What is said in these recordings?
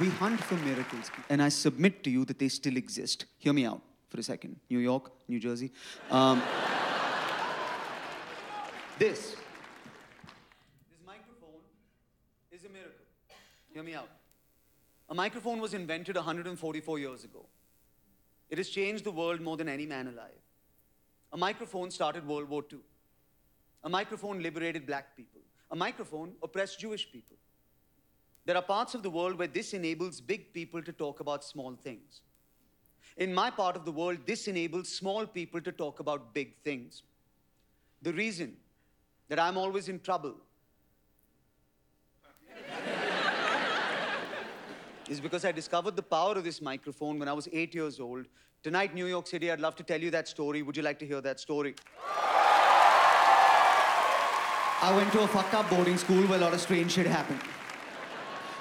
We hunt for miracles, and I submit to you that they still exist. Hear me out for a second. New York, New Jersey. Um, this, this microphone is a miracle. Hear me out. A microphone was invented 144 years ago. It has changed the world more than any man alive. A microphone started World War II. A microphone liberated black people. A microphone oppressed Jewish people. There are parts of the world where this enables big people to talk about small things. In my part of the world, this enables small people to talk about big things. The reason that I'm always in trouble is because I discovered the power of this microphone when I was eight years old. Tonight, New York City, I'd love to tell you that story. Would you like to hear that story? I went to a fucked up boarding school where a lot of strange shit happened.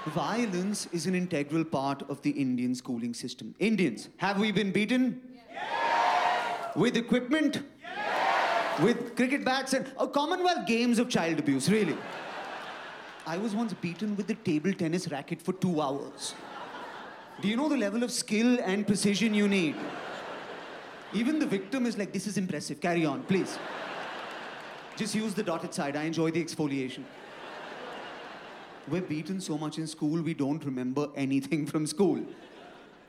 Violence is an integral part of the Indian schooling system. Indians, have we been beaten? Yes. With equipment? Yes. With cricket bats and oh, Commonwealth games of child abuse, really. I was once beaten with the table tennis racket for two hours. Do you know the level of skill and precision you need? Even the victim is like, this is impressive, carry on, please. Just use the dotted side, I enjoy the exfoliation. We're beaten so much in school, we don't remember anything from school.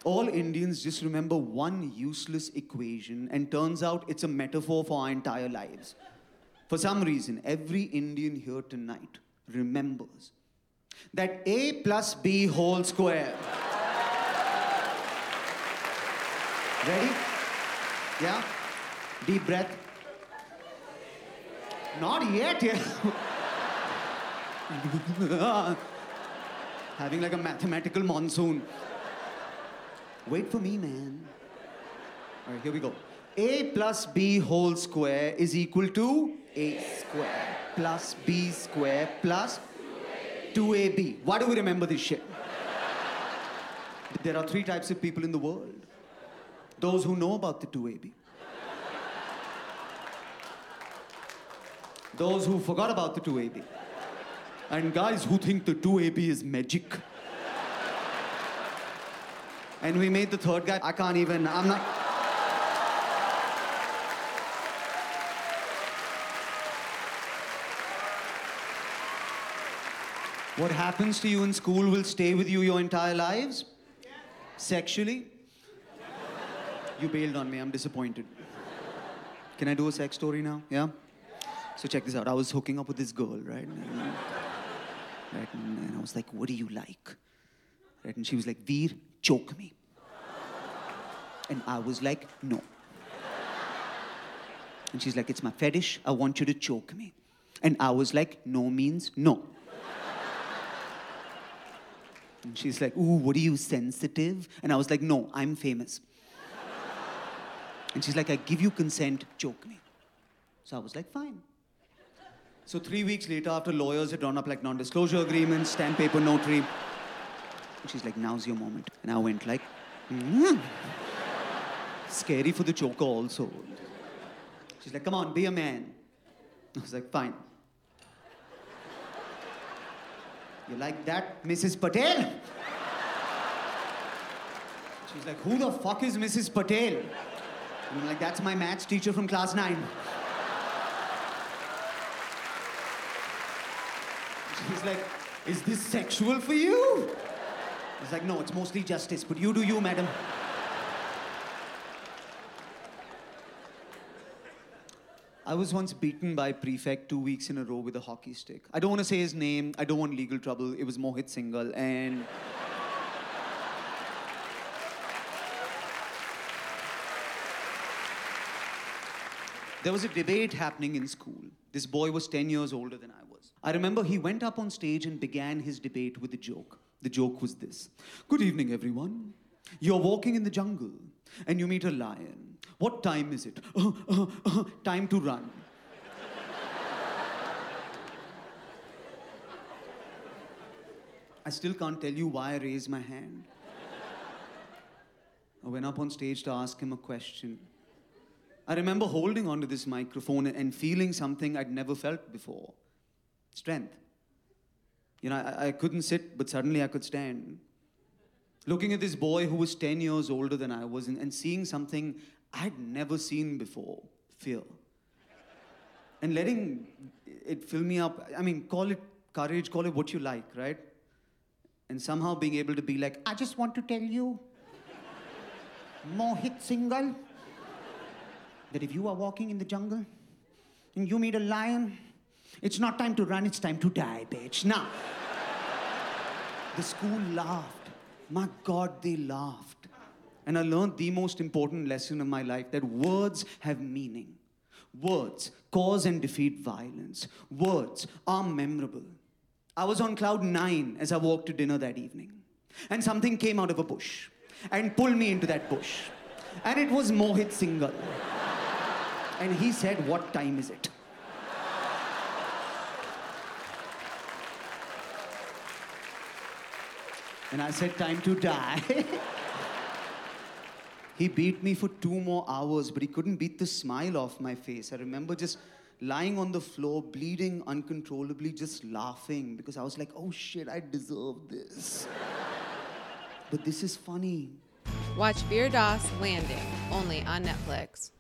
All Indians just remember one useless equation, and turns out it's a metaphor for our entire lives. For some reason, every Indian here tonight remembers that A plus B whole square. Ready? Yeah? Deep breath. Not yet, yeah. Having like a mathematical monsoon. Wait for me, man. All right, here we go. A plus B whole square is equal to A square plus B square plus 2AB. Why do we remember this shit? There are three types of people in the world those who know about the 2AB, those who forgot about the 2AB, and guys who think the 2AB is magic. And we made the third guy. I can't even, I'm not. What happens to you in school will stay with you your entire lives? Sexually? You bailed on me, I'm disappointed. Can I do a sex story now? Yeah? So check this out. I was hooking up with this girl, right? Right? And I was like, what do you like? Right? And she was like, Veer, choke me. And I was like, no. And she's like, it's my fetish. I want you to choke me. And I was like, no means no. And she's like, ooh, what are you, sensitive? And I was like, no, I'm famous. And she's like, I give you consent, choke me. So I was like, fine. So three weeks later, after lawyers had drawn up like non-disclosure agreements, stamp paper notary, she's like, now's your moment. And I went like, mm. scary for the choker also. She's like, come on, be a man. I was like, fine. You like that, Mrs. Patel? She's like, who the fuck is Mrs. Patel? And I'm like, that's my maths teacher from class nine. He's like, Is this sexual for you? He's like, No, it's mostly justice, but you do you, madam. I was once beaten by prefect two weeks in a row with a hockey stick. I don't want to say his name. I don't want legal trouble. It was Mohit Singhal, and there was a debate happening in school. This boy was 10 years older than I was. I remember he went up on stage and began his debate with a joke. The joke was this Good evening, everyone. You're walking in the jungle and you meet a lion. What time is it? Uh, uh, uh, time to run. I still can't tell you why I raised my hand. I went up on stage to ask him a question. I remember holding onto this microphone and feeling something I'd never felt before strength. You know, I, I couldn't sit, but suddenly I could stand. Looking at this boy who was 10 years older than I was and, and seeing something I'd never seen before fear. And letting it fill me up, I mean, call it courage, call it what you like, right? And somehow being able to be like, I just want to tell you, Mohit Singhal, that if you are walking in the jungle and you meet a lion, it's not time to run, it's time to die, bitch. Now, the school laughed. My God, they laughed. And I learned the most important lesson of my life that words have meaning. Words cause and defeat violence. Words are memorable. I was on cloud nine as I walked to dinner that evening. And something came out of a bush and pulled me into that bush. And it was Mohit Singhal. And he said, What time is it? And I said, Time to die. he beat me for two more hours, but he couldn't beat the smile off my face. I remember just lying on the floor, bleeding uncontrollably, just laughing because I was like, oh shit, I deserve this. but this is funny. Watch Veer Das Landing only on Netflix.